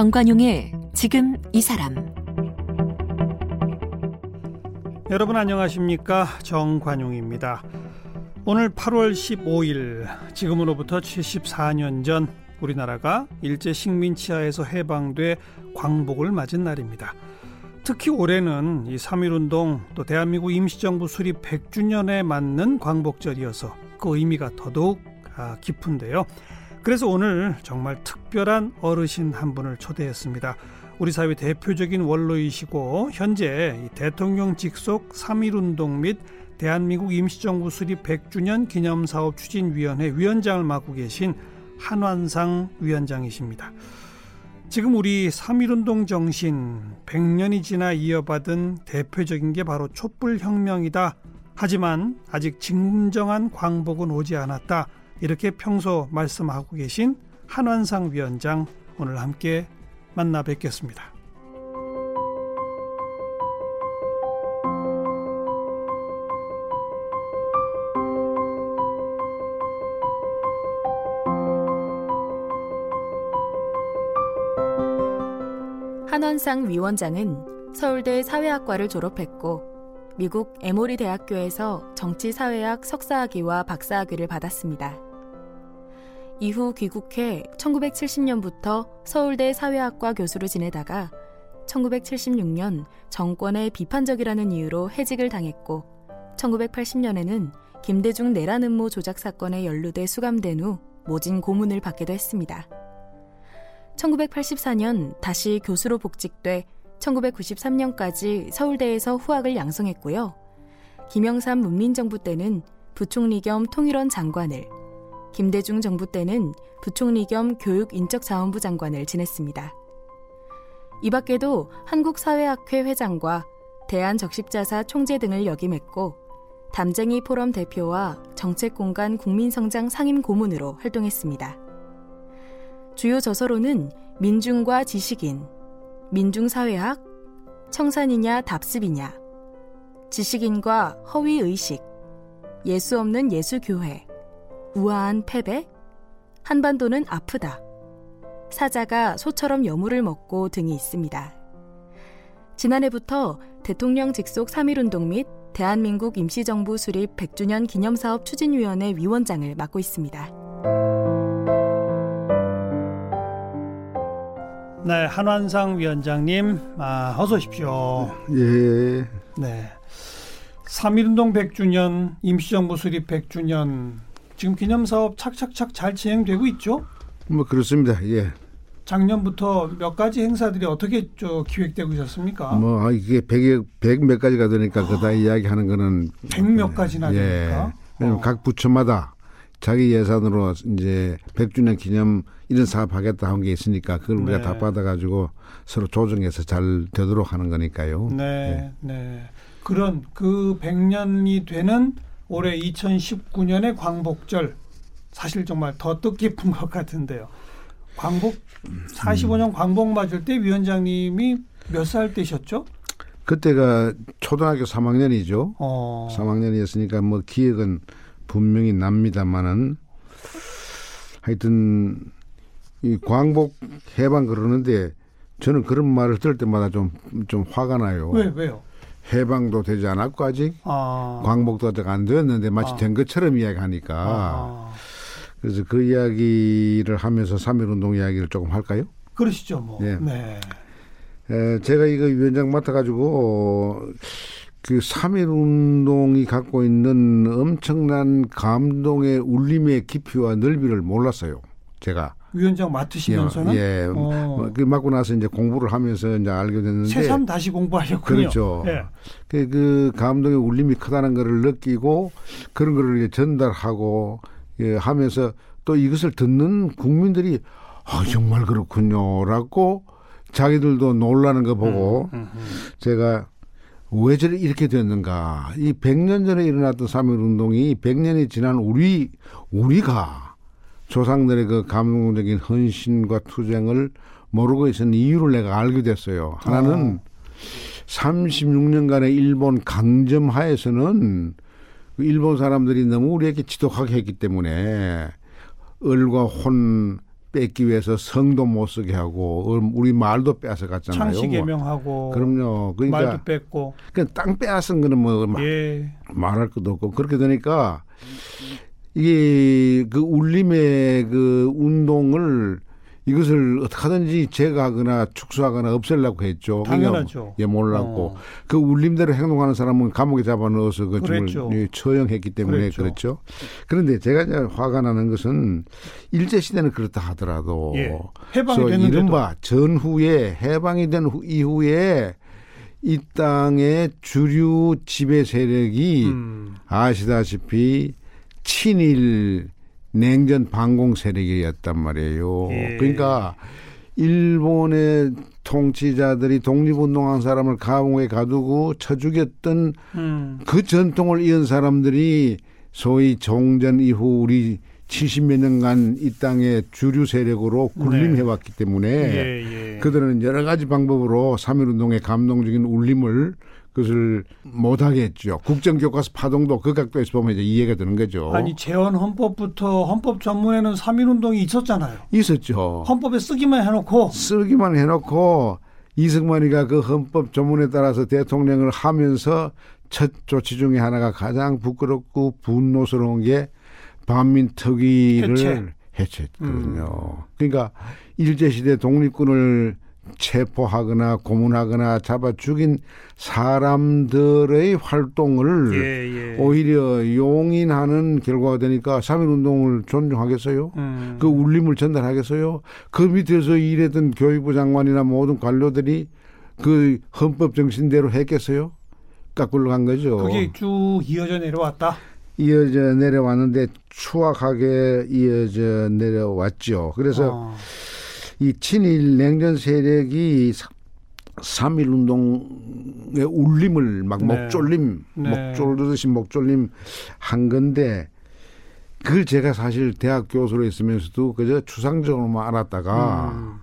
정관용의 지금 이 사람 여러분 안녕하십니까 정관용입니다. 오늘 8월 15일 지금으로부터 74년 전 우리나라가 일제 식민 치하에서 해방돼 광복을 맞은 날입니다. 특히 올해는 이 3.1운동 또 대한민국 임시정부 수립 100주년에 맞는 광복절이어서 그 의미가 더더욱 아, 깊은데요. 그래서 오늘 정말 특별한 어르신 한 분을 초대했습니다. 우리 사회 대표적인 원로이시고 현재 대통령 직속 3.1운동 및 대한민국 임시정부 수립 100주년 기념사업 추진위원회 위원장을 맡고 계신 한완상 위원장이십니다. 지금 우리 3.1운동 정신 100년이 지나 이어받은 대표적인 게 바로 촛불혁명이다. 하지만 아직 진정한 광복은 오지 않았다. 이렇게 평소 말씀하고 계신 한완상 위원장 오늘 함께 만나 뵙겠습니다. 한원상 위원장은 서울대 사회학과를 졸업했고 미국 에모리 대학교에서 정치사회학 석사학위와 박사학위를 받았습니다. 이후 귀국해 1970년부터 서울대 사회학과 교수로 지내다가 1976년 정권의 비판적이라는 이유로 해직을 당했고 1980년에는 김대중 내란 음모 조작 사건에 연루돼 수감된 후 모진 고문을 받기도 했습니다. 1984년 다시 교수로 복직돼 1993년까지 서울대에서 후학을 양성했고요. 김영삼 문민정부 때는 부총리 겸 통일원 장관을, 김대중 정부 때는 부총리 겸 교육인적자원부 장관을 지냈습니다. 이 밖에도 한국사회학회 회장과 대한적십자사 총재 등을 역임했고 담쟁이 포럼 대표와 정책공간 국민성장 상임 고문으로 활동했습니다. 주요 저서로는 민중과 지식인, 민중사회학, 청산이냐 답습이냐, 지식인과 허위의식, 예수 없는 예수교회, 우아한 패배, 한반도는 아프다, 사자가 소처럼 여물을 먹고 등이 있습니다. 지난해부터 대통령 직속 3.1운동 및 대한민국 임시정부 수립 100주년 기념사업 추진위원회 위원장을 맡고 있습니다. 네, 한완상 위원장님, 아, 어서 오십시오. 예. 네. 3.1운동 100주년, 임시정부 수립 100주년, 지금 기념사업 착착착 잘 진행되고 있죠? 뭐, 그렇습니다. 예. 작년부터 몇 가지 행사들이 어떻게 저 기획되고 있었습니까? 뭐, 아, 이게 100, 100몇 가지가 되니까 그다 아, 이야기하는 거는. 100몇 가지나 예. 되니까? 왜냐면 어. 각 부처마다 자기 예산으로 이제 100주년 기념 이런 사업 하겠다 한 게 있으니까 그걸 네. 우리가 다 받아가지고 서로 조정해서 잘 되도록 하는 거니까요. 네, 네. 네. 그런 그 100년이 되는 올해 2019년의 광복절 사실 정말 더 뜻깊은 것 같은데요. 광복 45년 음. 광복 맞을 때 위원장님이 몇 살 때셨죠? 그때가 초등학교 3학년이죠. 어. 3학년이었으니까 뭐 기억은 분명히 납니다만은 하여튼 이 광복 해방 그러는데 저는 그런 말을 들을 때마다 좀 좀 화가 나요. 왜 왜요? 해방도 되지 않았고 아직 아. 광복도 아직 안 되었는데 마치 아. 된 것처럼 이야기하니까 아. 그래서 그 이야기를 하면서 3.1운동 이야기를 조금 할까요? 그러시죠 뭐. 네. 네. 에, 제가 이거 위원장 맡아가지고 어, 그3.1 운동이 갖고 있는 엄청난 감동의 울림의 깊이와 넓이를 몰랐어요. 제가. 위원장 맡으시면서는 예, 어. 뭐그 맡고 나서 이제 공부를 하면서 이제 알게 됐는데 새삼 다시 공부하셨군요. 그렇죠. 예. 그, 그 감동의 울림이 크다는 것을 느끼고 그런 거를 이제 전달하고 예, 하면서 또 이것을 듣는 국민들이 아 정말 그렇군요라고 자기들도 놀라는 거 보고 음, 음, 음. 제가 왜 저래 이렇게 됐는가. 이 100년 전에 일어났던 3.1 운동이 100년이 지난 우리, 우리가 조상들의 그 감동적인 헌신과 투쟁을 모르고 있었는 이유를 내가 알게 됐어요. 하나는 어. 36년간의 일본 강점 하에서는 그 일본 사람들이 너무 우리에게 지독하게 했기 때문에 을과 혼, 뺏기 위해서 성도 못 쓰게 하고 어, 우리 말도 빼앗아 갔잖아요. 창씨 뭐. 개명하고 그럼요. 그러니까 말도 뺐고 그냥 땅 빼앗은 거는 뭐 마- 예. 말할 것도 없고 그렇게 되니까 이게 그 울림의 그 운동을 이것을 어떻게 하든지 제거하거나 축소하거나 없애려고 했죠. 당연하죠. 예, 몰랐고 어. 그 울림대로 행동하는 사람은 감옥에 잡아넣어서 그 그랬죠. 을 처형했기 때문에 그랬죠. 그렇죠 그런데 제가 이제 화가 나는 것은 일제 시대는 그렇다 하더라도 예. 해방이 됐는데도 이른바 전후에 해방이 된 후- 이후에 이 땅의 주류 지배 세력이 음. 아시다시피 친일 냉전 반공 세력이었단 말이에요. 예. 그러니까 일본의 통치자들이 독립운동한 사람을 감옥에 가두고 쳐 죽였던 음. 그 전통을 이은 사람들이 소위 종전 이후 우리 70몇 년간 이 땅의 주류 세력으로 군림해왔기 때문에 예, 예. 그들은 여러 가지 방법으로 3.1운동의 감동적인 울림을 그것을 못하게 했죠. 국정교과서 파동도 그 각도에서 보면 이제 이해가 되는 거죠. 아니 재헌 헌법부터 헌법 전문에는 3.1 운동이 있었잖아요. 있었죠. 헌법에 쓰기만 해놓고 쓰기만 해놓고 이승만이가 그 헌법 조문에 따라서 대통령을 하면서 첫 조치 중에 하나가 가장 부끄럽고 분노스러운 게 반민특위를 해체. 해체했거든요. 그러니까 일제시대 독립군을 체포하거나 고문하거나 잡아 죽인 사람들의 활동을 예, 예. 오히려 용인하는 결과가 되니까 3.1운동을 존중하겠어요? 음. 그 울림을 전달하겠어요? 그 밑에서 일했던 교육부 장관이나 모든 관료들이 그 헌법 정신대로 했겠어요? 까꿀로 간 거죠. 그게 쭉 이어져 내려왔다. 이어져 내려왔는데 추악하게 이어져 내려왔죠. 그래서 어. 이 친일 냉전 세력이 3.1 운동의 울림을 막 네. 목졸림, 네. 목졸듯이 목졸림 한 건데 그걸 제가 사실 대학 교수로 있으면서도 그저 추상적으로만 알았다가 음.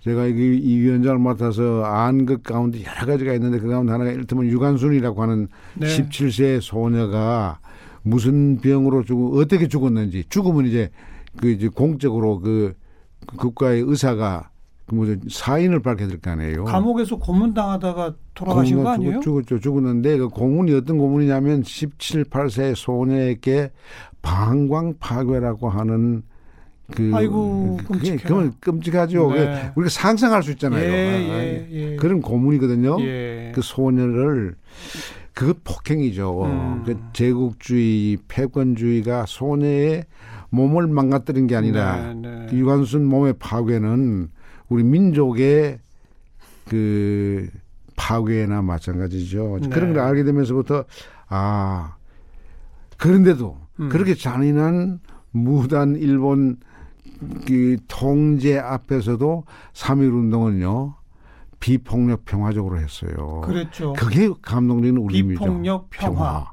제가 이, 이 위원장을 맡아서 안 것 가운데 여러 가지가 있는데 그 가운데 하나가 이를테면 유관순이라고 하는 네. 17세 소녀가 무슨 병으로 죽고 어떻게 죽었는지 죽으면 이제 그 이제 공적으로 그, 그 국가의 의사가 그 뭐죠 사인을 밝혀야 될거 아니에요. 감옥에서 고문당하다가 돌아가신 거 아니에요? 죽, 죽었죠. 죽었는데 그 고문이 어떤 고문이냐면 17, 8세 소녀에게 방광 파괴라고 하는 그 아이고, 그게. 그건 끔찍하죠. 네. 그게 우리가 상상할 수 있잖아요. 예, 예, 예. 그런 고문이거든요. 예. 그 소녀를 그 폭행이죠. 음. 그 제국주의, 패권주의가 소녀의 몸을 망가뜨린 게 아니라 네, 네. 그 유관순 몸의 파괴는 우리 민족의 그 파괴나 마찬가지죠. 네. 그런 걸 알게 되면서부터 아 그런데도 음. 그렇게 잔인한 무단 일본 그 통제 앞에서도 3.1 운동은요 비폭력 평화적으로 했어요. 그랬죠. 그게 감동적인 울림이죠. 비폭력 평화.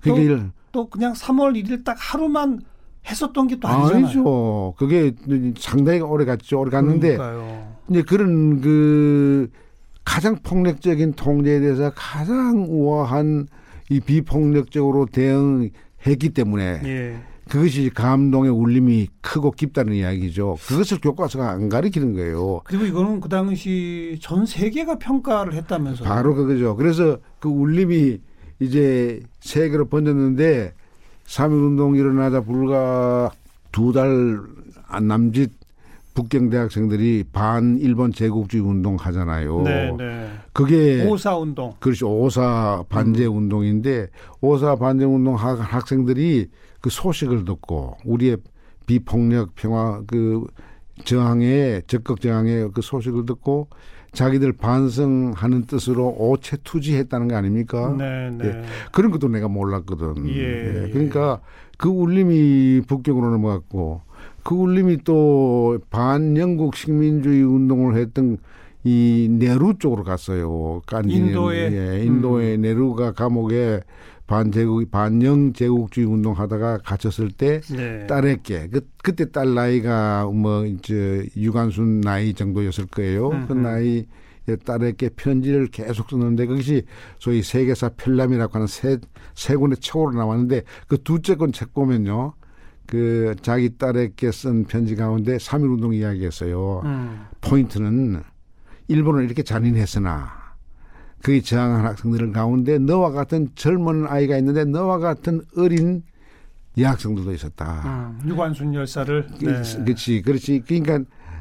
그게 또- 일- 또 그냥 3월 1일 딱 하루만 했었던 게 또 아니잖아요. 아니죠. 그게 상당히 오래 갔죠. 오래 갔는데 그러니까요. 이제 그런 그 가장 폭력적인 통제에 대해서 가장 우아한 이 비폭력적으로 대응했기 때문에 예. 그것이 감동의 울림이 크고 깊다는 이야기죠. 그것을 교과서가 안 가리키는 거예요. 그리고 이거는 그 당시 전 세계가 평가를 했다면서요. 바로 그거죠. 그래서 그 울림이 이제 세계로 번졌는데 3.1운동 일어나자 불과 두달 남짓 북경 대학생들이 반 일본 제국주의 운동 하잖아요. 네, 네. 그게 오사 운동. 그렇지 오사 반제 운동인데 오사 반제 운동 학- 학생들이 그 소식을 듣고 우리의 비폭력 평화 그 저항에 적극 저항의 그 소식을 듣고 자기들 반성하는 뜻으로 오체 투지했다는 거 아닙니까? 네, 네. 그런 것도 내가 몰랐거든. 예, 예. 그러니까 그 울림이 북경으로 넘어갔고 그 울림이 또 반영국 식민주의 운동을 했던 이 네루 쪽으로 갔어요. 깐디 인도에? 음. 예, 인도의 네루가 감옥에 반제국 반영 제국주의 운동하다가 갇혔을 때 네. 딸에게 그 그때 딸 나이가 뭐 이제 유관순 나이 정도였을 거예요. 그 음흠. 나이 딸에게 편지를 계속 썼는데 그것이 소위 세계사 필람이라고 하는 세, 세 권의 책으로 나왔는데 그 두째 권 책 보면요. 그 자기 딸에게 쓴 편지 가운데 3.1 운동 이야기했어요. 음. 포인트는 일본은 이렇게 잔인했으나 그에 저항한 학생들 가운데 너와 같은 젊은 아이가 있는데 너와 같은 어린 여학생들도 있었다. 음. 유관순 열사를 네. 그렇지, 그렇지. 그러니까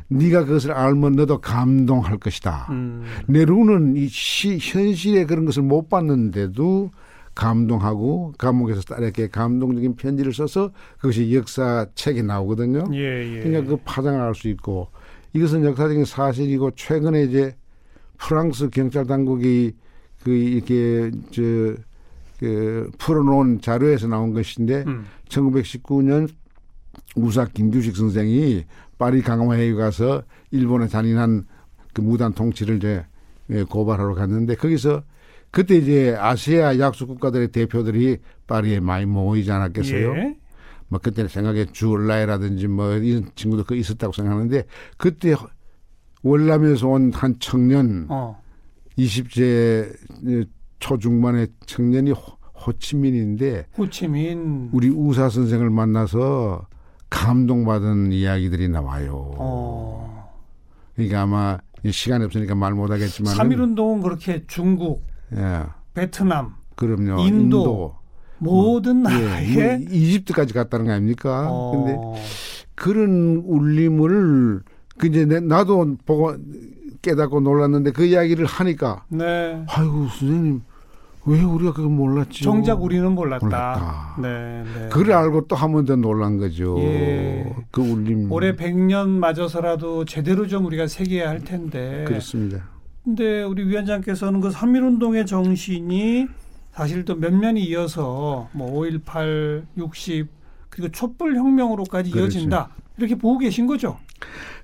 네가 그것을 알면 너도 감동할 것이다. 음. 네루는 이 시, 현실에 그런 것을 못 봤는데도 감동하고 감옥에서 딸에게 감동적인 편지를 써서 그것이 역사 책에 나오거든요. 예, 예. 그러니까 그 파장을 알 수 있고 이것은 역사적인 사실이고 최근에 이제 프랑스 경찰 당국이 그 이렇게 저 그 풀어놓은 자료에서 나온 것인데 음. 1919년 우사 김규식 선생이 파리 강화회에 가서 일본의 잔인한 그 무단 통치를 이제 예, 고발하러 갔는데 거기서 그때 이제 아시아 약속 국가들의 대표들이 파리에 많이 모이지 않았겠어요. 예. 뭐 그때 생각에 주얼라이라든지 뭐 이런 친구도 그 있었다고 생각하는데 그때 월남에서 온 한 청년 어. 20세 초중반의 청년이 호, 호치민인데 호치민. 우리 우사 선생을 만나서 감동받은 이야기들이 나와요. 어. 그러니까 아마 시간이 없으니까 말 못하겠지만 3.1 운동은 그렇게 중국, 예, 베트남, 그럼요. 인도, 모든 예, 나라에 뭐 이집트까지 갔다는 거 아닙니까? 어. 근데 그런 울림을 그 이제 내- 나도 보고 깨닫고 놀랐는데 그 이야기를 하니까 네. 아이고 선생님 왜 우리가 그걸 몰랐지? 정작 우리는 몰랐다. 몰랐다. 네, 네. 그걸 알고 또 한 번 더 놀란 거죠. 예. 그 울림. 올해 100년 맞아서라도 제대로 좀 우리가 새겨야 할 텐데. 그렇습니다. 근데 우리 위원장께서는 그 3.1 운동의 정신이 사실 또 면면이 이어서 뭐 5.18, 60 그리고 촛불 혁명으로까지 그렇죠. 이어진다. 이렇게 보고 계신 거죠?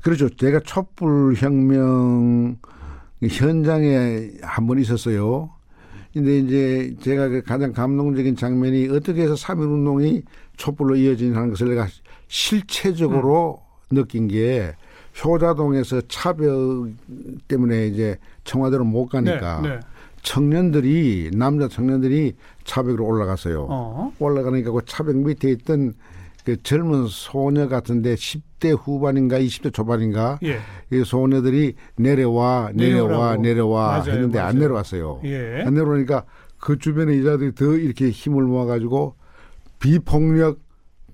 그렇죠. 제가 촛불 혁명 현장에 한 번 있었어요. 근데 이제 제가 그 가장 감동적인 장면이 어떻게 해서 3.1 운동이 촛불로 이어지는 것을 내가 실체적으로 느낀 게 효자동에서 차벽 때문에 이제 청와대로 못 가니까 네, 네. 청년들이 남자 청년들이 차벽으로 올라갔어요. 어. 올라가니까 그 차벽 밑에 있던 그 젊은 소녀 같은데 10대 후반인가 20대 초반인가 예. 이 소녀들이 내려와 내려와 내려오라고. 내려와 맞아요, 했는데 안 맞아요. 내려왔어요. 예. 안 내려오니까 그 주변에 여자들이 더 이렇게 힘을 모아가지고 비폭력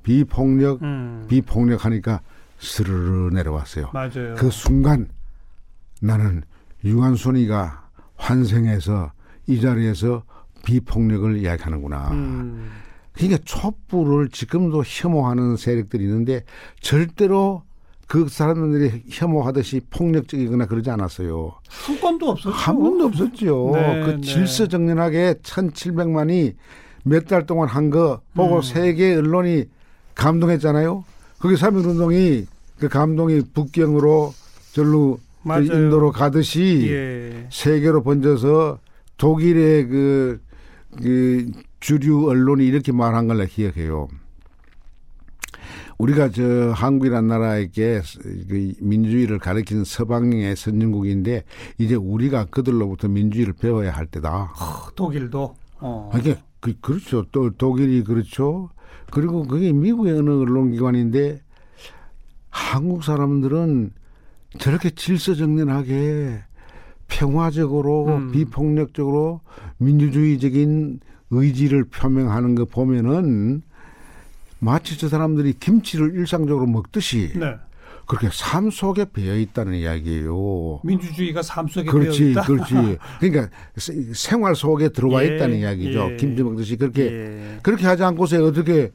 비폭력 음. 비폭력 하니까 스르르 내려왔어요. 맞아요. 그 순간 나는 유한순이가 환생해서 이 자리에서 비폭력을 이야기하는구나. 음. 그러니까 촛불을 지금도 혐오하는 세력들이 있는데 절대로 그 사람들이 혐오하듯이 폭력적이거나 그러지 않았어요. 한 건도 없었죠. 한 번도 없었죠. 네, 그 네. 질서 정연하게 1,700만이 몇 달 동안 한 거 보고 음. 세계 언론이 감동했잖아요. 거기 3.1 운동이 그 감동이 북경으로 절로 그. 인도로 가듯이 예. 세계로 번져서 독일의 그, 그 주류 언론이 이렇게 말한 걸 내가 기억해요. 우리가 저 한국이란 나라에게 그 민주주의를 가르치는 서방의 선진국인데 이제 우리가 그들로부터 민주주의를 배워야 할 때다. 독일도. 어. 아, 이게 그, 그렇죠. 또 독일이 그렇죠. 그리고 그게 미국의 어느 언론기관인데 한국 사람들은 저렇게 질서정연하게 평화적으로 음. 비폭력적으로 민주주의적인 의지를 표명하는 거 보면은 마치 저 사람들이 김치를 일상적으로 먹듯이 네. 그렇게 삶 속에 배어 있다는 이야기예요. 민주주의가 삶 속에 그렇지, 배어 있다. 그렇지. 그러니까 세- 생활 속에 들어와 예, 있다는 이야기죠. 예. 김치 먹듯이 그렇게 예. 그렇게 하지 않고서 어떻게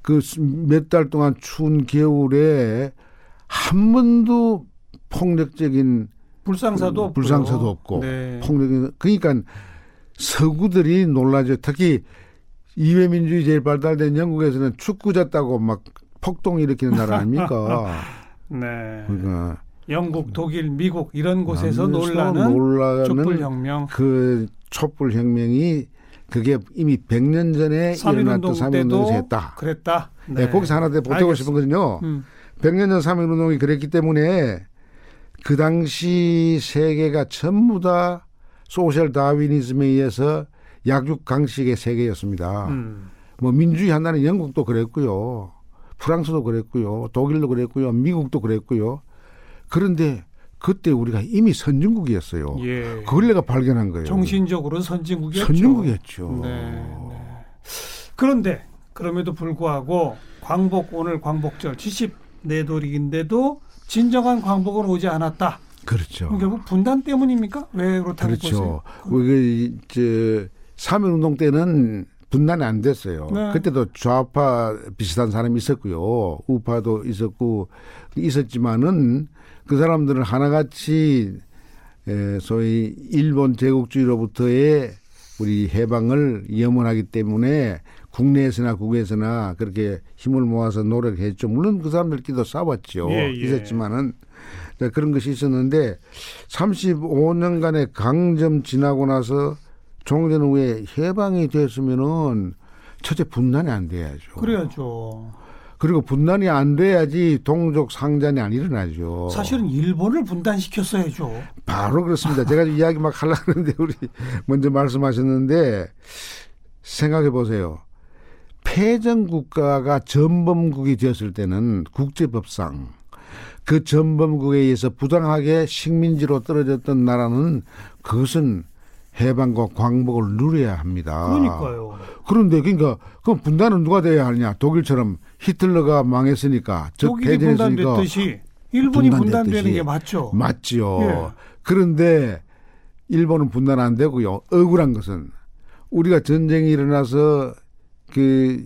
그 몇 달 동안 추운 겨울에 한 번도 폭력적인 불상사도 없고. 불상사도 없고 네. 폭력이 그러니까 서구들이 놀라죠. 특히 이회 민주주의 제일 발달된 영국에서는 축구 졌다고 막 폭동 일으키는 나라 아닙니까? 네. 그러니까 영국, 독일, 미국 이런 곳에서 놀라는 놀라는 촛불 혁명. 그 촛불 혁명이 그게 이미 100년 전에 3.1 일어났던 운동 3.1 때도 운동에서 했다. 그랬다. 네. 거기서 하나 더 보태고. 싶은 거는요. 음. 100년 전 3.1 운동이 그랬기 때문에 그 당시 세계가 전부 다 소셜 다윈이즘에 의해서 약육 강식의 세계였습니다. 음. 뭐 민주주의 한다는 영국도 그랬고요. 프랑스도 그랬고요. 독일도 그랬고요. 미국도 그랬고요. 그런데 그때 우리가 이미 선진국이었어요. 예. 그걸 내가 발견한 거예요. 정신적으로 선진국이었죠. 선진국이었죠. 네, 네. 그런데 그럼에도 불구하고 광복 오늘 광복절 74돌인데도 진정한 광복은 오지 않았다. 그렇죠. 결국 분단 때문입니까? 왜 그렇다고 그렇죠. 보세요? 우리 이제 3.1운동 때는 분단이 안 됐어요. 네. 그때도 좌파 비슷한 사람이 있었고요. 우파도 있었고 있었지만은 그 사람들은 하나같이 에, 소위 일본 제국주의로부터의 우리 해방을 염원하기 때문에 국내에서나 국외에서나 그렇게 힘을 모아서 노력했죠. 물론 그 사람들끼리도 싸웠죠. 예, 예. 있었지만은 자, 그런 것이 있었는데 35년간의 강점 지나고 나서 종전 후에 해방이 됐으면은 첫째 분단이 안 돼야죠. 그래야죠. 그리고 분단이 안 돼야지 동족 상잔이 안 일어나죠. 사실은 일본을 분단시켰어야죠. 바로 그렇습니다. 제가 이야기 막 하려고 하는데 우리 먼저 말씀하셨는데 생각해 보세요. 패전 국가가 전범국이 되었을 때는 국제법상 그 전범국에 의해서 부당하게 식민지로 떨어졌던 나라는 그것은 해방과 광복을 누려야 합니다. 그러니까요. 그런데 그러니까 그 분단은 누가 돼야 하느냐? 독일처럼 히틀러가 망했으니까 패전했으니까 분단됐듯이 일본이 분단됐듯이. 분단되는 게 맞죠. 맞지요. 예. 그런데 일본은 분단 안 되고요. 억울한 것은 우리가 전쟁이 일어나서 그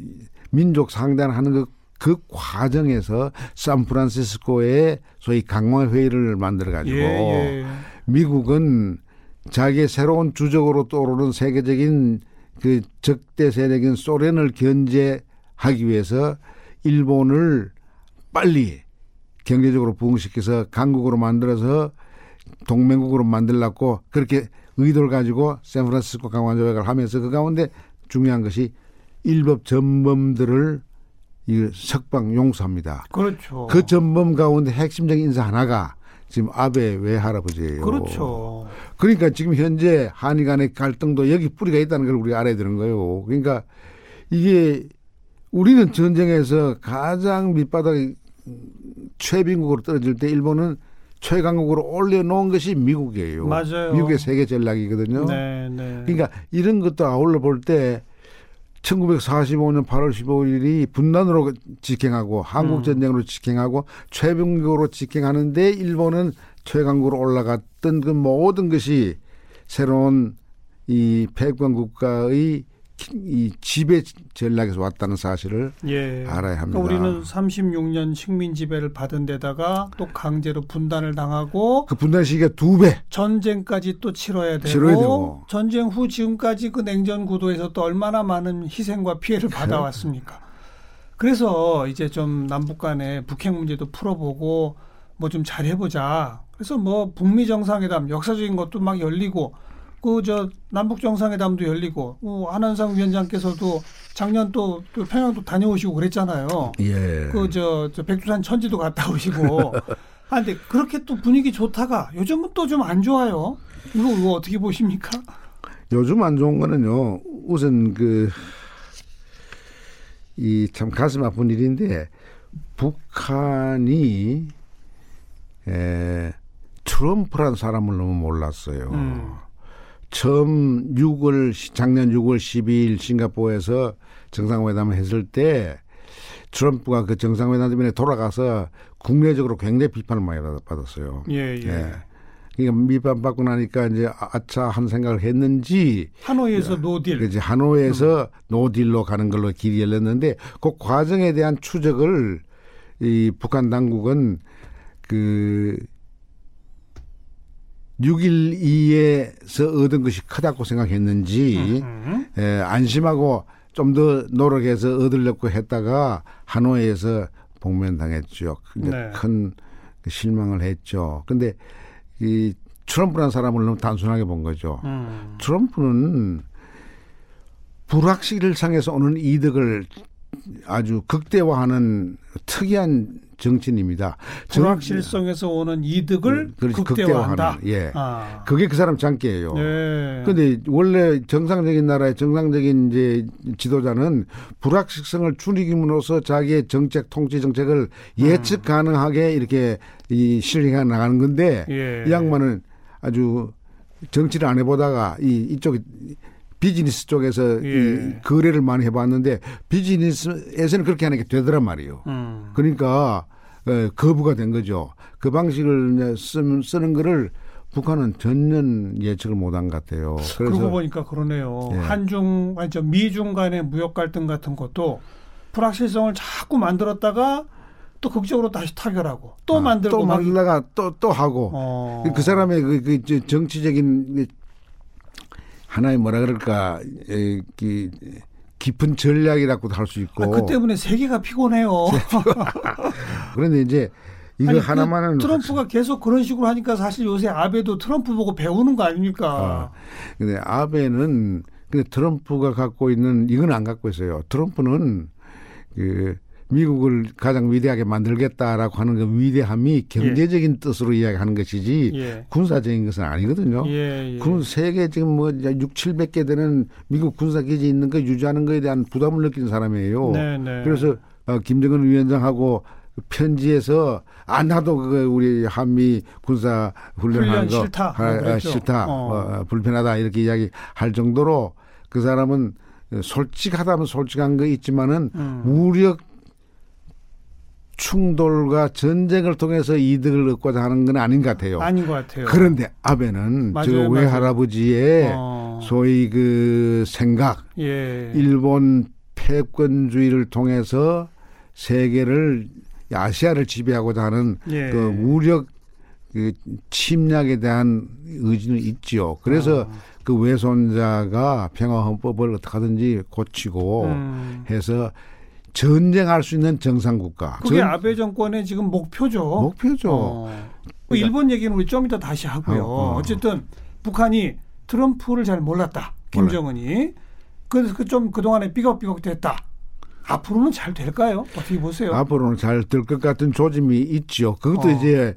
민족 상단하는 그, 그 과정에서 샌프란시스코에 소위 강화 회의를 만들어 가지고 예, 예. 미국은 자기의 새로운 주적으로 떠오르는 세계적인 그 적대 세력인 소련을 견제하기 위해서 일본을 빨리 경제적으로 부흥시켜서 강국으로 만들어서 동맹국으로 만들려고 그렇게 의도를 가지고 샌프란시스코 강화 조약을 하면서 그 가운데 중요한 것이 일법 전범들을 이 석방 용서합니다. 그렇죠. 그 전범 가운데 핵심적인 인사 하나가 지금 아베 외할아버지예요. 그렇죠. 그러니까 지금 현재 한일 간의 갈등도 여기 뿌리가 있다는 걸 우리가 알아야 되는 거예요. 그러니까 이게 우리는 전쟁에서 가장 밑바닥 최빈국으로 떨어질 때 일본은 최강국으로 올려놓은 것이 미국이에요. 맞아요. 미국의 세계 전략이거든요. 네, 네. 그러니까 이런 것도 아울러 볼 때 1945년 8월 15일이 분단으로 직행하고 한국 전쟁으로 직행하고 최병국으로 직행하는데 일본은 최강국으로 올라갔던 그 모든 것이 새로운 이 패권 국가의 이 지배 전략에서 왔다는 사실을 예. 알아야 합니다. 그러니까 우리는 36년 식민 지배를 받은 데다가 또 강제로 분단을 당하고 그 분단 시기가 두 배. 전쟁까지 또 치러야 되고, 치러야 되고. 전쟁 후 지금까지 그 냉전 구도에서 또 얼마나 많은 희생과 피해를 받아왔습니까? 그래서 이제 좀 남북 간의 북핵 문제도 풀어보고 뭐 좀 잘해보자. 그래서 뭐 북미 정상회담 역사적인 것도 막 열리고 그 저 남북 정상회담도 열리고 어, 한한상 위원장께서도 작년 또, 또 평양도 다녀오시고 그랬잖아요. 예. 그저 저 백두산 천지도 갔다 오시고. 아 근데 그렇게 또 분위기 좋다가 요즘은 또 좀 안 좋아요. 이거, 이거 어떻게 보십니까? 요즘 안 좋은 거는요. 우선 그 이 참 가슴 아픈 일인데 북한이 에 트럼프란 사람을 너무 몰랐어요. 음. 처음 6월 작년 6월 12일 싱가포르에서 정상회담을 했을 때 트럼프가 그 정상회담 때문에 돌아가서 국내적으로 굉장히 비판을 많이 받았어요. 예, 예. 예. 그러니까 비판 받고 나니까 이제 아차 한 생각을 했는지 하노이에서 no deal. 그지 하노이에서 no deal로 가는 걸로 길이 열렸는데 그 과정에 대한 추적을 이 북한 당국은 그 6.12에서 얻은 것이 크다고 생각했는지 음. 에, 안심하고 좀 더 노력해서 얻으려고 했다가 하노이에서 복면당했죠. 근데 네. 큰 실망을 했죠. 근데 이 트럼프라는 사람을 너무 단순하게 본 거죠. 음. 트럼프는 불확실성에서 오는 이득을 아주 극대화하는 특이한 정치인입니다. 불확실성에서 오는 이득을 그, 극대화한다. 예. 아. 그게 그 사람 장기예요. 그런데 네. 원래 정상적인 나라의 정상적인 이제 지도자는 불확실성을 줄이기으로써 자기의 정책 통치 정책을 예측 가능하게 이렇게 이 실행해 나가는 건데 예. 이 양반은 아주 정치를 안 해보다가 이 이쪽 비즈니스 쪽에서 예. 이 거래를 많이 해봤는데 비즈니스에서는 그렇게 하는 게 되더란 말이에요. 음. 그러니까 에, 거부가 된 거죠. 그 방식을 쓰는, 쓰는 거를 북한은 전혀 예측을 못한 것 같아요. 그러고 보니까 그러네요. 예. 한중 아니 저 미중 간의 무역 갈등 같은 것도 불확실성을 자꾸 만들었다가 또 극적으로 다시 타결하고 또 아, 만들고 또 만들다가 또 또 하고 어. 그 사람의 그, 그 정치적인 하나의 뭐라 그럴까 에, 그 깊은 전략이라고도 할 수 있고. 아, 그 때문에 세계가 피곤해요. 그런데 이제 이거 아니, 그 하나만은 그 트럼프가 계속 그런 식으로 하니까 사실 요새 아베도 트럼프 보고 배우는 거 아닙니까? 아, 근데 아베는 근데 트럼프가 갖고 있는 이건 안 갖고 있어요. 트럼프는 그 미국을 가장 위대하게 만들겠다라고 하는 그 위대함이 경제적인 예. 뜻으로 이야기하는 것이지 예. 군사적인 것은 아니거든요. 예, 예. 군 세계 지금 뭐 6, 700개 되는 미국 군사 기지 있는 거 유지하는 거에 대한 부담을 느끼는 사람이에요. 네, 네. 그래서 어, 김정은 위원장하고 편지에서 아 나도 그 우리 한미 군사 훈련하는 거 싫다, 아, 아, 싫다 어. 어, 불편하다 이렇게 이야기할 정도로 그 사람은 솔직하다면 솔직한 거 있지만은 음. 우력 충돌과 전쟁을 통해서 이득을 얻고자 하는 건 아닌 것 같아요. 아닌 것 같아요. 그런데 아베는 맞아요, 저 외할아버지의 어. 소위 그 생각, 예. 일본 패권주의를 통해서 세계를 아시아를 지배하고자 하는 예. 그 무력 그 침략에 대한 의지는 있지요. 그래서 어. 그 외손자가 평화헌법을 어떻게 하든지 고치고 음. 해서 전쟁할 수 있는 정상국가. 그게 전... 아베 정권의 지금 목표죠. 목표죠. 어. 그 일본 얘기는 우리 좀 이따 다시 하고요. 어, 어. 쨌든 북한이 트럼프를 잘 몰랐다. 김정은이. 그래서 그 좀 그동안에 삐걱삐걱 됐다. 앞으로는 잘 될까요? 어떻게 보세요? 앞으로는 잘 될 것 같은 조짐이 있죠. 그것도 어. 이제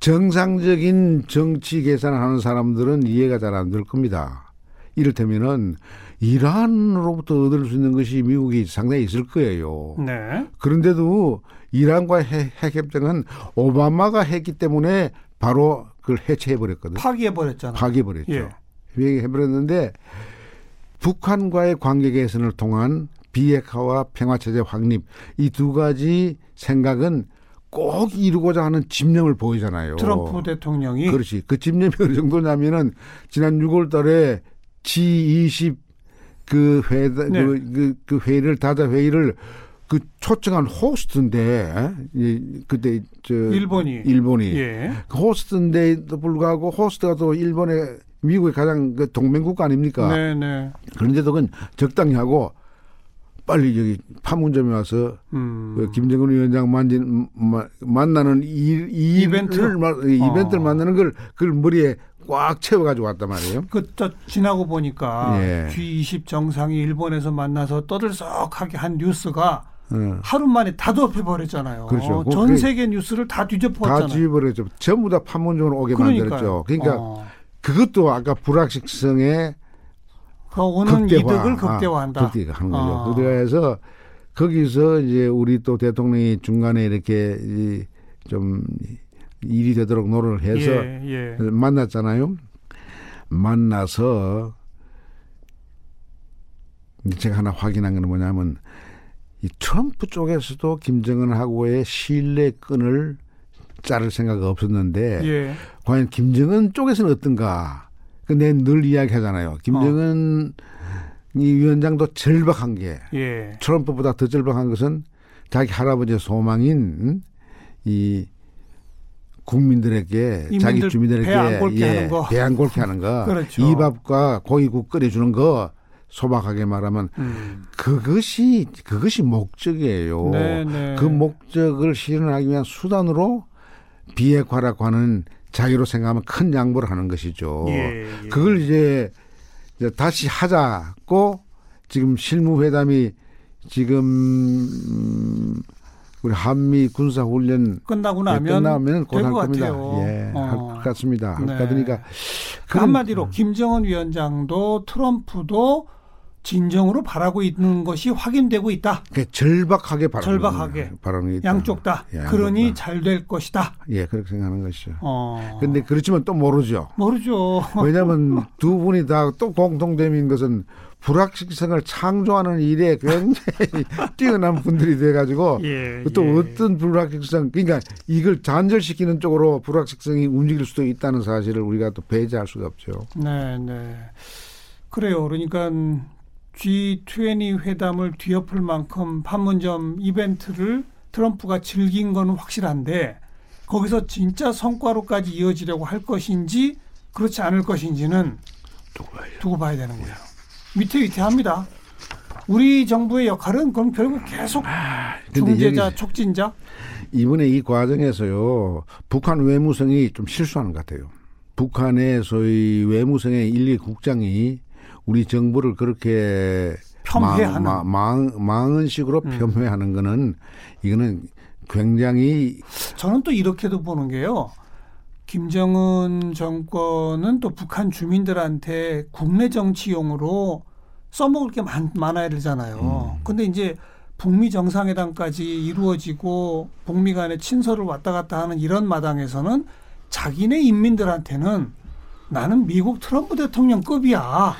정상적인 정치 계산을 하는 사람들은 이해가 잘 안 될 겁니다. 이를테면은 이란으로부터 얻을 수 있는 것이 미국이 상당히 있을 거예요. 네. 그런데도 이란과 핵, 핵 협정은 오바마가 했기 때문에 바로 그걸 해체해 버렸거든요. 파기해 버렸잖아요. 파기해 버렸죠. 예. 해버렸는데 북한과의 관계 개선을 통한 비핵화와 평화체제 확립 이 두 가지 생각은 꼭 이루고자 하는 집념을 보이잖아요. 트럼프 대통령이 그렇지. 그 집념이 어느 정도냐면은 지난 6월 달에 G20 그 회, 네. 그, 그, 그 회의를, 다자 회의를 그 초청한 호스트인데, 이, 그때, 저. 일본이. 일본이. 예. 그 호스트인데도 불구하고 호스트가 또 일본의 미국의 가장 그 동맹국 아닙니까? 네네. 네. 그런데도 그건 적당히 하고 빨리 여기 판문점에 와서 음. 그 김정은 위원장 만진, 만나는 이, 이 이벤트를, 이벤트를 어. 만나는 걸 그걸 머리에 꽉 채워가지고 왔단 말이에요. 그 저 지나고 보니까 예. G20 정상이 일본에서 만나서 떠들썩하게 한 뉴스가 어. 하루 만에 다 덮여버렸잖아요. 그렇죠. 전 세계 뉴스를 다 뒤집어버렸잖아요. 다 뒤집어버렸죠. 전부 다 판문점으로 오게 그러니까요. 만들었죠. 그러니까 어. 그것도 아까 불확실성에 그 오는 극대화, 이득을 극대화한다. 아, 극대화하는 거죠. 어. 극대화해서 거기서 이제 우리 또 대통령이 중간에 이렇게 좀 일이 되도록 노력을 해서 예, 예. 만났잖아요. 만나서 제가 하나 확인한 건 뭐냐면 이 트럼프 쪽에서도 김정은하고의 신뢰 끈을 자를 생각 없었는데 예. 과연 김정은 쪽에서는 어떤가? 그내늘 이야기하잖아요. 김정은 어. 이 위원장도 절박한 게 예. 트럼프보다 더 절박한 것은 자기 할아버지의 소망인 이 국민들에게 자기 주민들에게 배안 골게 예, 하는 거, 배안 골게 하는 거, 그렇죠. 이 밥과 고기국 끓여주는 거 소박하게 말하면 음. 그것이 그것이 목적이에요. 네네. 네. 그 목적을 실현하기 위한 수단으로 비핵화라고 하는 자기로 생각하면 큰 양보를 하는 것이죠. 예, 예. 그걸 이제 다시 하자고 지금 실무 회담이 지금 음, 우리 한미 군사 훈련 끝나고 예, 나면 끝나면 곧할 될것 겁니다. 같아요. 예, 어. 할것 같습니다. 할 네. 것 같으니까 그 한마디로 김정은 위원장도 트럼프도 진정으로 바라고 있는 것이 확인되고 있다. 그 절박하게 바라는 절박하게. 바라는. 양쪽 다. 예, 그러니. 잘 될 것이다. 예 그렇게 생각하는 것이죠. 어. 근데 그렇지만 또 모르죠. 모르죠. 왜냐하면 두 분이 다 또 공통점인 것은 불확실성을 창조하는 일에 굉장히 뛰어난 분들이 돼가지고 예, 또 예. 어떤 불확실성 그러니까 이걸 잔절시키는 쪽으로 불확실성이 움직일 수도 있다는 사실을 우리가 또 배제할 수가 없죠. 네, 네. 그래요. 그러니까 G20 회담을 뒤엎을 만큼 판문점 이벤트를 트럼프가 즐긴 건 확실한데 거기서 진짜 성과로까지 이어지려고 할 것인지 그렇지 않을 것인지는 두고 봐야 되는 거예요. 위태위태합니다. 우리 정부의 역할은 그럼 결국 계속 근데 중재자, 촉진자. 이번에 이 과정에서요 북한 외무성이 좀 실수하는 것 같아요. 북한의 소위 외무성의 일개 국장이 우리 정부를 그렇게 폄훼하는. 망, 망, 망은 식으로 음. 폄훼하는 거는 이거는 굉장히 저는 또 이렇게도 보는 게요. 김정은 정권은 또 북한 주민들한테 국내 정치용으로 써먹을 게 많, 많아야 되잖아요. 근데 이제 북미 정상회담까지 이루어지고 북미 간의 친서를 왔다 갔다 하는 이런 마당에서는 자기네 인민들한테는 나는 미국 트럼프 대통령급이야.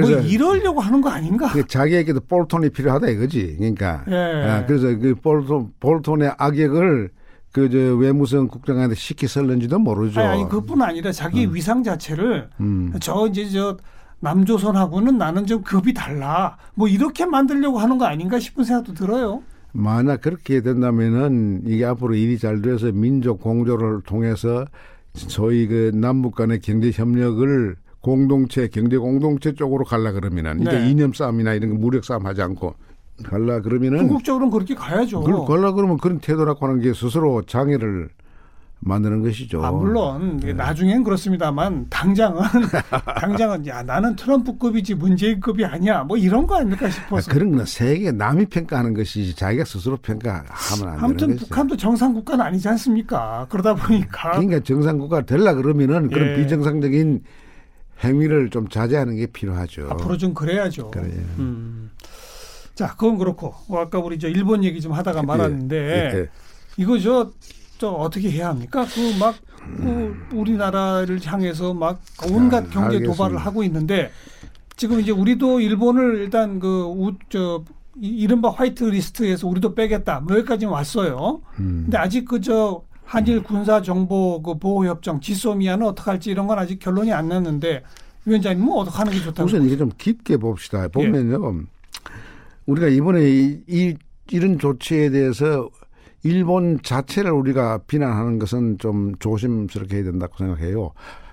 뭐 그래서 이러려고 하는 거 아닌가? 그 자기에게도 볼톤이 필요하다 이거지. 그러니까 예. 아, 그래서 그 볼톤 볼톤의 악역을 그저 외무성 국장한테 시키 설는지도 모르죠. 아니, 아니 그뿐 아니라 자기 위상 자체를 음. 저 이제 저 남조선하고는 나는 좀 급이 달라. 뭐 이렇게 만들려고 하는 거 아닌가 싶은 생각도 들어요. 만약 그렇게 된다면은 이게 앞으로 일이 잘 돼서 민족 공조를 통해서 저희 그 남북 간의 경제 협력을 공동체 경제 공동체 쪽으로 갈라 그러면은 네. 이념 싸움이나 이런 거 무력 싸움 하지 않고 갈라 그러면은 궁극적으로는 그렇게 가야죠. 그걸 갈라 그러면 그런 태도라고 하는 게 스스로 장애를 만드는 것이죠. 아, 물론 네. 나중엔 그렇습니다만 당장은 당장은 야 나는 트럼프급이지 문재인급이 아니야. 뭐 이런 거 아닐까 아, 싶어서. 그런 건 세계 남이 평가하는 것이지 자기가 스스로 평가하면 안 아무튼 되는 거죠. 북한도 정상 국가는 아니지 않습니까? 그러다 보니까 그러니까 정상 국가 되려 그러면은 그런 예. 비정상적인 행위를 좀 자제하는 게 필요하죠. 앞으로 좀 그래야죠. 그래요. 음. 자, 그건 그렇고 뭐 아까 우리 저 일본 얘기 좀 하다가 말았는데 예, 예. 이거 저, 저 어떻게 해야 합니까? 그막그 우리나라를 향해서 막 온갖 아, 경제 알겠습니다. 도발을 하고 있는데 지금 이제 우리도 일본을 일단 그저 이른바 white list에서 우리도 빼겠다. 뭐 여기까지 왔어요. 음. 근데 아직 그 저 한일 군사 정보 그 보호 협정 지소미아는 어떻게 할지 이런 건 아직 결론이 안 났는데 위원장님은 어떻게 하는 게 좋다고? 우선 이게 좀 깊게 예. 봅시다. 보면요, 우리가 이번에 이, 이 이런 조치에 대해서 일본 자체를 우리가 비난하는 것은 좀 조심스럽게 해야 된다고 생각해요.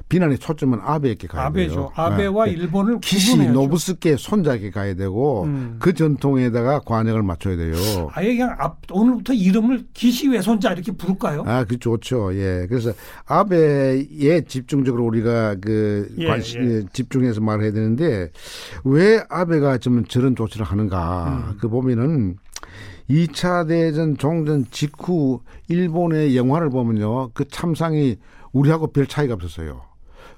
비난의 초점은 아베에게 가야 아베죠. 돼요. 아베와 네. 일본을 기시 구분해야죠. 노부스케 손자에게 가야 되고 음. 그 전통에다가 과녁을 맞춰야 돼요. 아예 그냥 앞, 오늘부터 이름을 기시 외손자 이렇게 부를까요? 아, 그 좋죠. 예. 그래서 아베에 집중적으로 우리가 그 예, 관심 예. 예, 집중해서 말해야 되는데 왜 아베가 좀 저런 조치를 하는가? 음. 그 보면은 2차 대전 종전 직후 일본의 영화를 보면요. 그 참상이 우리하고 별 차이가 없었어요.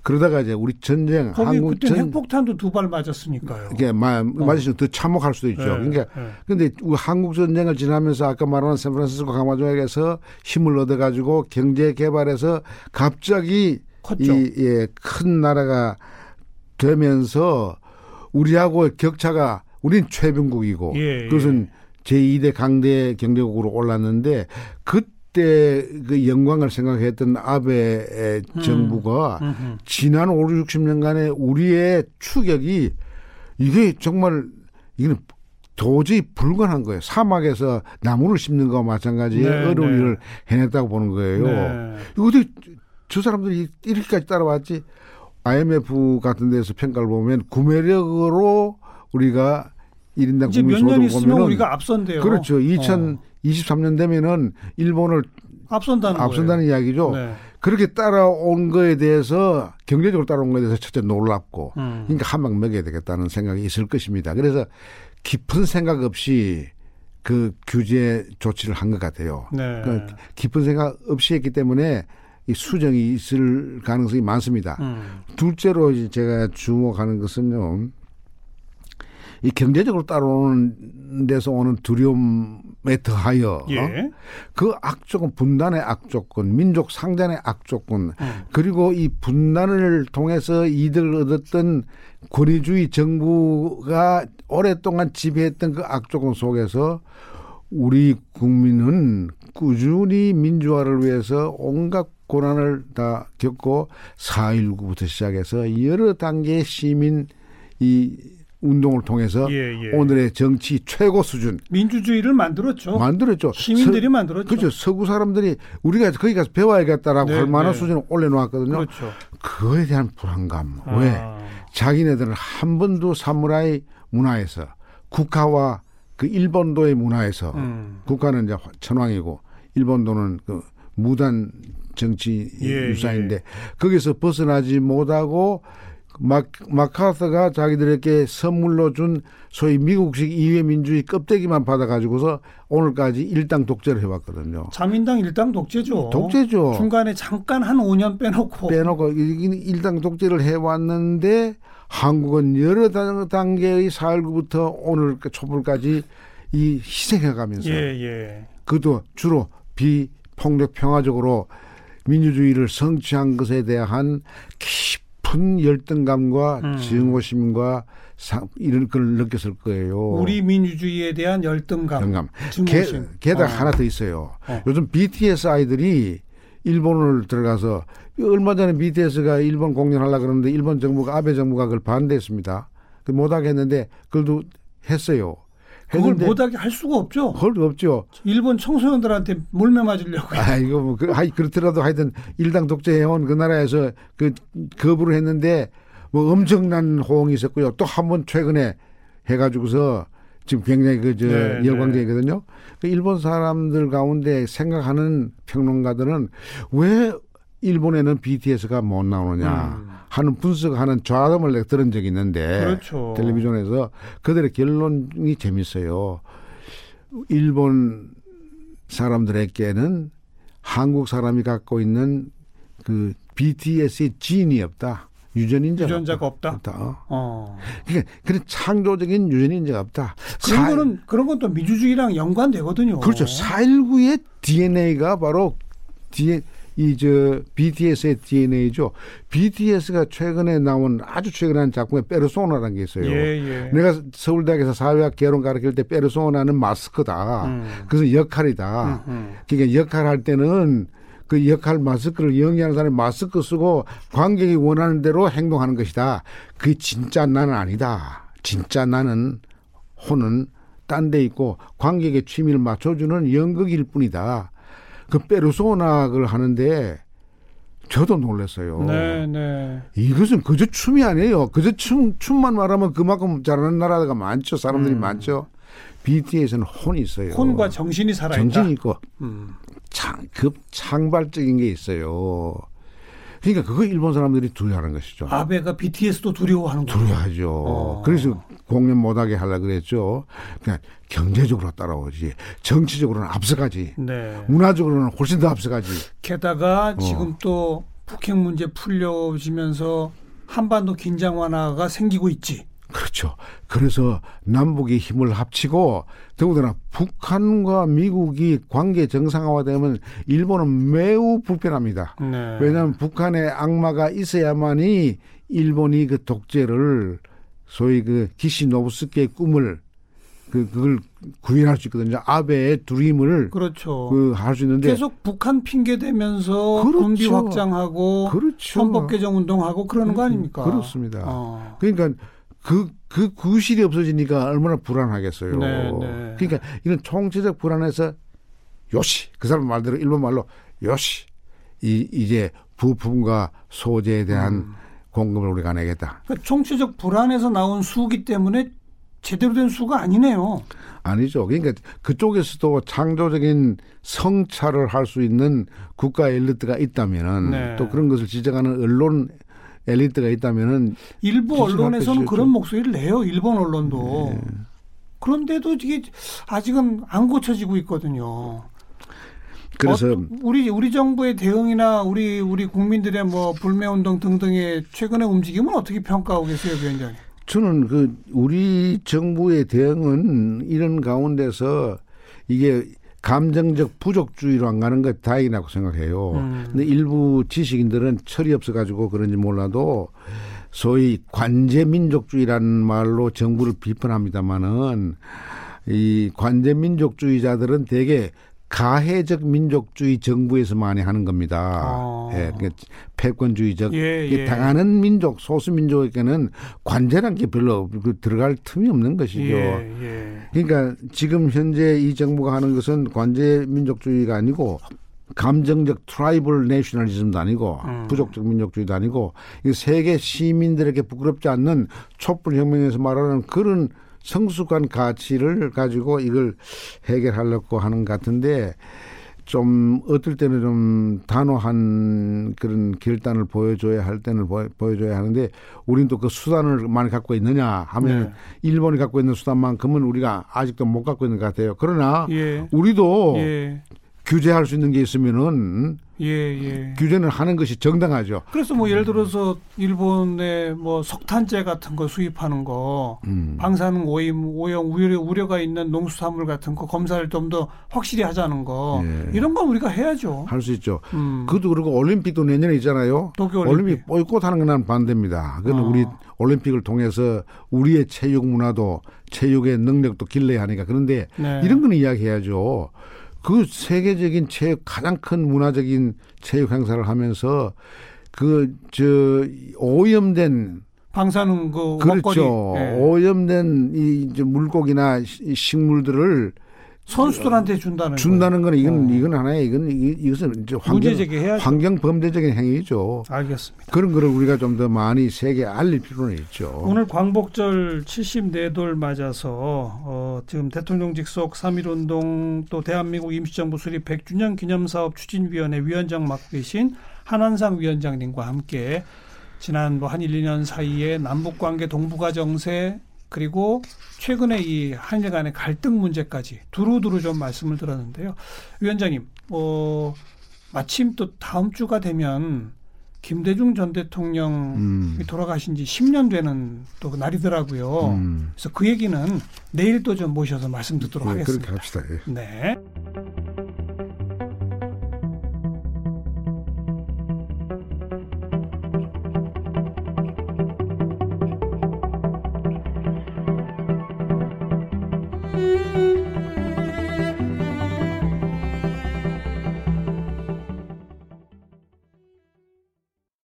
그러다가 이제 우리 전쟁 거기 한국 그때 전 핵폭탄도 두 발 맞았으니까요. 이게 마, 맞으시면 더 참혹할 수도 있죠. 예, 그러니까 예. 근데 우리 한국 전쟁을 지나면서 아까 말한 샌프란시스코 강화 조약에서 힘을 얻어 가지고 경제 개발해서 갑자기 컸죠. 이 예, 큰 나라가 되면서 우리하고 격차가 우린 최병국이고 예, 그것은 제2대 강대 경제국으로 올랐는데 그 그때 그 영광을 생각했던 아베 음. 정부가 음. 음, 음. 지난 5, 60년간의 우리의 추격이 이게 정말 이건 도저히 불가능한 거예요. 사막에서 나무를 심는 거와 마찬가지의 네, 어려운 네. 일을 해냈다고 보는 거예요. 네. 어떻게 저 사람들이 이렇게까지 따라왔지? IMF 같은 데서 평가를 보면 구매력으로 우리가 1인당 국민 소득 보면 우리가 앞선데요. 그렇죠. 2000 23년 되면은 일본을 앞선다는, 앞선다는 거예요. 이야기죠. 네. 그렇게 따라온 거에 대해서 경제적으로 따라온 거에 대해서 첫째 놀랍고 음. 그러니까 한방 먹여야 되겠다는 생각이 있을 것입니다. 그래서 깊은 생각 없이 그 규제 조치를 한 것 같아요. 네. 그 깊은 생각 없이 했기 때문에 이 수정이 있을 가능성이 많습니다. 음. 둘째로 제가 주목하는 것은요. 이 경제적으로 따라오는 데서 오는 두려움에 더하여 예. 그 악조건 분단의 악조건 민족 상단의 악조건 음. 그리고 이 분단을 통해서 이득을 얻었던 권위주의 정부가 오랫동안 지배했던 그 악조건 속에서 우리 국민은 꾸준히 민주화를 위해서 온갖 고난을 다 겪고 4.19부터 시작해서 여러 단계의 시민 이 운동을 통해서 예, 예. 오늘의 정치 최고 수준 민주주의를 만들었죠. 만들었죠. 시민들이 서- 만들었죠. 그렇죠. 서구 사람들이 우리가 거기 가서 배워야겠다라고 네, 할 만한 네. 수준을 올려놓았거든요. 그렇죠. 그거에 대한 불안감. 왜? 아, 자기네들은 한 번도 사무라이 문화에서 국가와 그 일본도의 문화에서 음. 국가는 이제 천황이고 일본도는 그 무단 정치 예, 유산인데 거기서 벗어나지 못하고 막 마카서가 자기들에게 선물로 준 소위 미국식 이회 민주주의 껍데기만 받아가지고서 오늘까지 일당 독재를 해왔거든요. 자민당 일당 독재죠. 독재죠. 중간에 잠깐 한 5년 빼놓고 빼놓고 일당 독재를 해왔는데 한국은 여러 단- 단계의 4.19부터 오늘 그 촛불까지 이 희생해가면서 예, 예. 그도 주로 비폭력 평화적으로 민주주의를 성취한 것에 대한 깊 은 열등감과 음. 증오심과 사- 이런 걸 느꼈을 거예요. 우리 민주주의에 대한 열등감. 게, 증오심. 게 다가 어. 하나 더 있어요. 어. 요즘 BTS 아이들이 일본을 들어가서 얼마 전에 BTS가 일본 공연하려고 그러는데 일본 정부가 아베 정부가 그걸 반대했습니다. 그 못하게 했는데 그걸도 했어요. 그걸 못하게 할 수가 없죠. 헐 없죠. 일본 청소년들한테 몰매 맞으려고. 아, 이거 뭐, 그, 하이, 그렇더라도 하여튼 일당 독재해온 그 나라에서 그 거부를 했는데 뭐 엄청난 호응이 있었고요. 또 한 번 최근에 해가지고서 지금 굉장히 그, 저, 네, 열광적이거든요. 그 일본 사람들 가운데 생각하는 평론가들은 왜 일본에는 BTS가 못 나오느냐 음. 하는 분석하는 좌담을 들은 적이 있는데 그렇죠. 텔레비전에서 그들의 결론이 재밌어요. 일본 사람들에게는 한국 사람이 갖고 있는 그 BTS의 지인이 없다. 유전인자가 유전자가 없다. 없다. 어. 그러니까 그런 창조적인 유전인자가 없다. 그런 사- 거는 그런 건 또 민주주의랑 연관되거든요. 그렇죠. 4.19의 DNA가 바로 D, 이 저 BTS의 DNA죠. BTS가 최근에 나온 아주 최근에 한 작품에 페르소나라는 게 있어요. 예, 예. 내가 서울대학에서 사회학 개론 가르칠 때 페르소나는 마스크다. 음. 그래서 역할이다. 음, 음. 그러니까 역할 할 때는 그 역할 마스크를 영위하는 사람이 마스크 쓰고 관객이 원하는 대로 행동하는 것이다. 그게 진짜 나는 아니다. 진짜 나는 혼은 딴 데 있고 관객의 취미를 맞춰주는 연극일 뿐이다. 그 페르소나를 하는데 저도 놀랐어요. 네, 네. 이것은 그저 춤이 아니에요. 그저 춤, 춤만 말하면 그만큼 잘하는 나라가 많죠. 사람들이 많죠. BTS는 혼이 있어요. 혼과 정신이 살아있다. 정신이 있고 음. 창, 급 창발적인 게 있어요. 그러니까 그거 일본 사람들이 두려워하는 것이죠. 아베가 BTS도 두려워하는 거죠. 두려워하죠. 어. 그래서 공연 못하게 하려 그랬죠. 그냥 경제적으로 따라오지, 정치적으로는 앞서가지, 네. 문화적으로는 훨씬 더 앞서가지. 게다가 어. 지금 또 북핵 문제 풀려지면서 한반도 긴장 완화가 생기고 있지. 그렇죠. 그래서 남북이 힘을 합치고 더군다나 북한과 미국이 관계 정상화되면 일본은 매우 불편합니다. 네. 왜냐하면 북한의 악마가 있어야만이 일본이 그 독재를 소위 그 기시 노부스키의 꿈을 그 그걸 구현할 수 있거든요. 아베의 드림을 그렇죠. 그 할 수 있는데 계속 북한 핑계 대면서 그렇죠. 군비 확장하고 그렇죠. 헌법 개정 운동하고 그러는 거 아닙니까? 그렇습니다. 어. 그러니까 그, 그 구실이 없어지니까 얼마나 불안하겠어요. 네, 네. 그러니까 이런 총체적 불안에서 요시, 그 사람 말대로 일본 말로 요시, 이, 이제 부품과 소재에 대한 음. 공급을 우리가 내겠다. 그러니까 총체적 불안에서 나온 수기 때문에 제대로 된 수가 아니네요. 아니죠. 그러니까 그쪽에서도 창조적인 성찰을 할 수 있는 국가 엘리트가 있다면은 네. 또 그런 것을 지적하는 언론 엘리트가 있다면은 일부 언론에서는 그런. 목소리를 내요. 일본 언론도. 그런데도 이게 아직은 안 고쳐지고 있거든요. 그래서 어, 우리 우리 정부의 대응이나 우리 우리 국민들의 뭐 불매 운동 등등의 최근의 움직임은 어떻게 평가하고 계세요, 위원장님? 저는 그 우리 정부의 대응은 이런 가운데서 이게 감정적 부족주의로 안 가는 것 다행이라고 생각해요. 음. 근데 일부 지식인들은 철이 없어 가지고 그런지 몰라도 소위 관제 민족주의라는 말로 정부를 비판합니다마는 이 관제 민족주의자들은 대개 가해적 민족주의 정부에서 많이 하는 겁니다. 어. 예, 그러니까 패권주의적 예, 예. 당하는 민족 소수 민족에게는 관제란 게 별로 그 들어갈 틈이 없는 것이죠. 예, 예. 그러니까 지금 현재 이 정부가 하는 것은 관제 민족주의가 아니고 감정적 트라이벌 내셔널리즘도 아니고 음. 부족적 민족주의도 아니고 이 세계 시민들에게 부끄럽지 않는 촛불 혁명에서 말하는 그런 성숙한 가치를 가지고 이걸 해결하려고 하는 것 같은데 좀 어떨 때는 좀 단호한 그런 결단을 보여줘야 할 때는 보여, 보여줘야 하는데 우리는 또그 수단을 많이 갖고 있느냐 하면 네. 일본이 갖고 있는 수단만큼은 우리가 아직도 못 갖고 있는 것 같아요. 그러나 예. 우리도 예. 규제할 수 있는 게 있으면은 예, 예. 규제는 하는 것이 정당하죠. 그래서 뭐 예를 들어서 일본의 뭐 석탄재 같은 거 수입하는 거 음. 방사능 오염, 오염 우려, 우려가 있는 농수산물 같은 거 검사를 좀 더 확실히 하자는 거 예. 이런 건 우리가 해야죠. 할 수 있죠. 음. 그것도 그리고 올림픽도 내년에 있잖아요. 도쿄 올림픽. 보이콧 하는 건 난 반대입니다. 그건 어. 우리 올림픽을 통해서 우리의 체육 문화도 체육의 능력도 길러야 하니까. 그런데 네. 이런 거는 이야기해야죠. 그 세계적인 체육 가장 큰 문화적인 체육 행사를 하면서 그 저 오염된 방사능 그 그렇죠. 예. 오염된 이 물고기나 시- 식물들을 선수들한테 준다는 준다는 거는 이건 어. 이건 하나의 이건 이- 이것은 이제. 환경. 환경 범죄적인 행위죠. 알겠습니다. 그런 거를 우리가 좀 더 많이 세계에 알릴 필요는 있죠. 오늘 광복절 74돌 맞아서 어, 지금 대통령 직 속 3.1 운동 또 대한민국 임시정부 수립 100주년 기념사업 추진위원회 위원장 맡고 계신 한한상 위원장님과 함께 지난 뭐 한 1, 2년 사이에 남북 관계 동북아 정세 그리고 최근에 이 한일 간의 갈등 문제까지 두루두루 좀 말씀을 들었는데요. 위원장님, 어, 마침 또 다음 주가 되면 김대중 전 대통령 음. 이 돌아가신 지 10년 되는 또 날이더라고요. 음. 그래서 그 얘기는 내일 또 좀 모셔서 말씀 듣도록 예, 하겠습니다. 그렇게 합시다. 예. 네.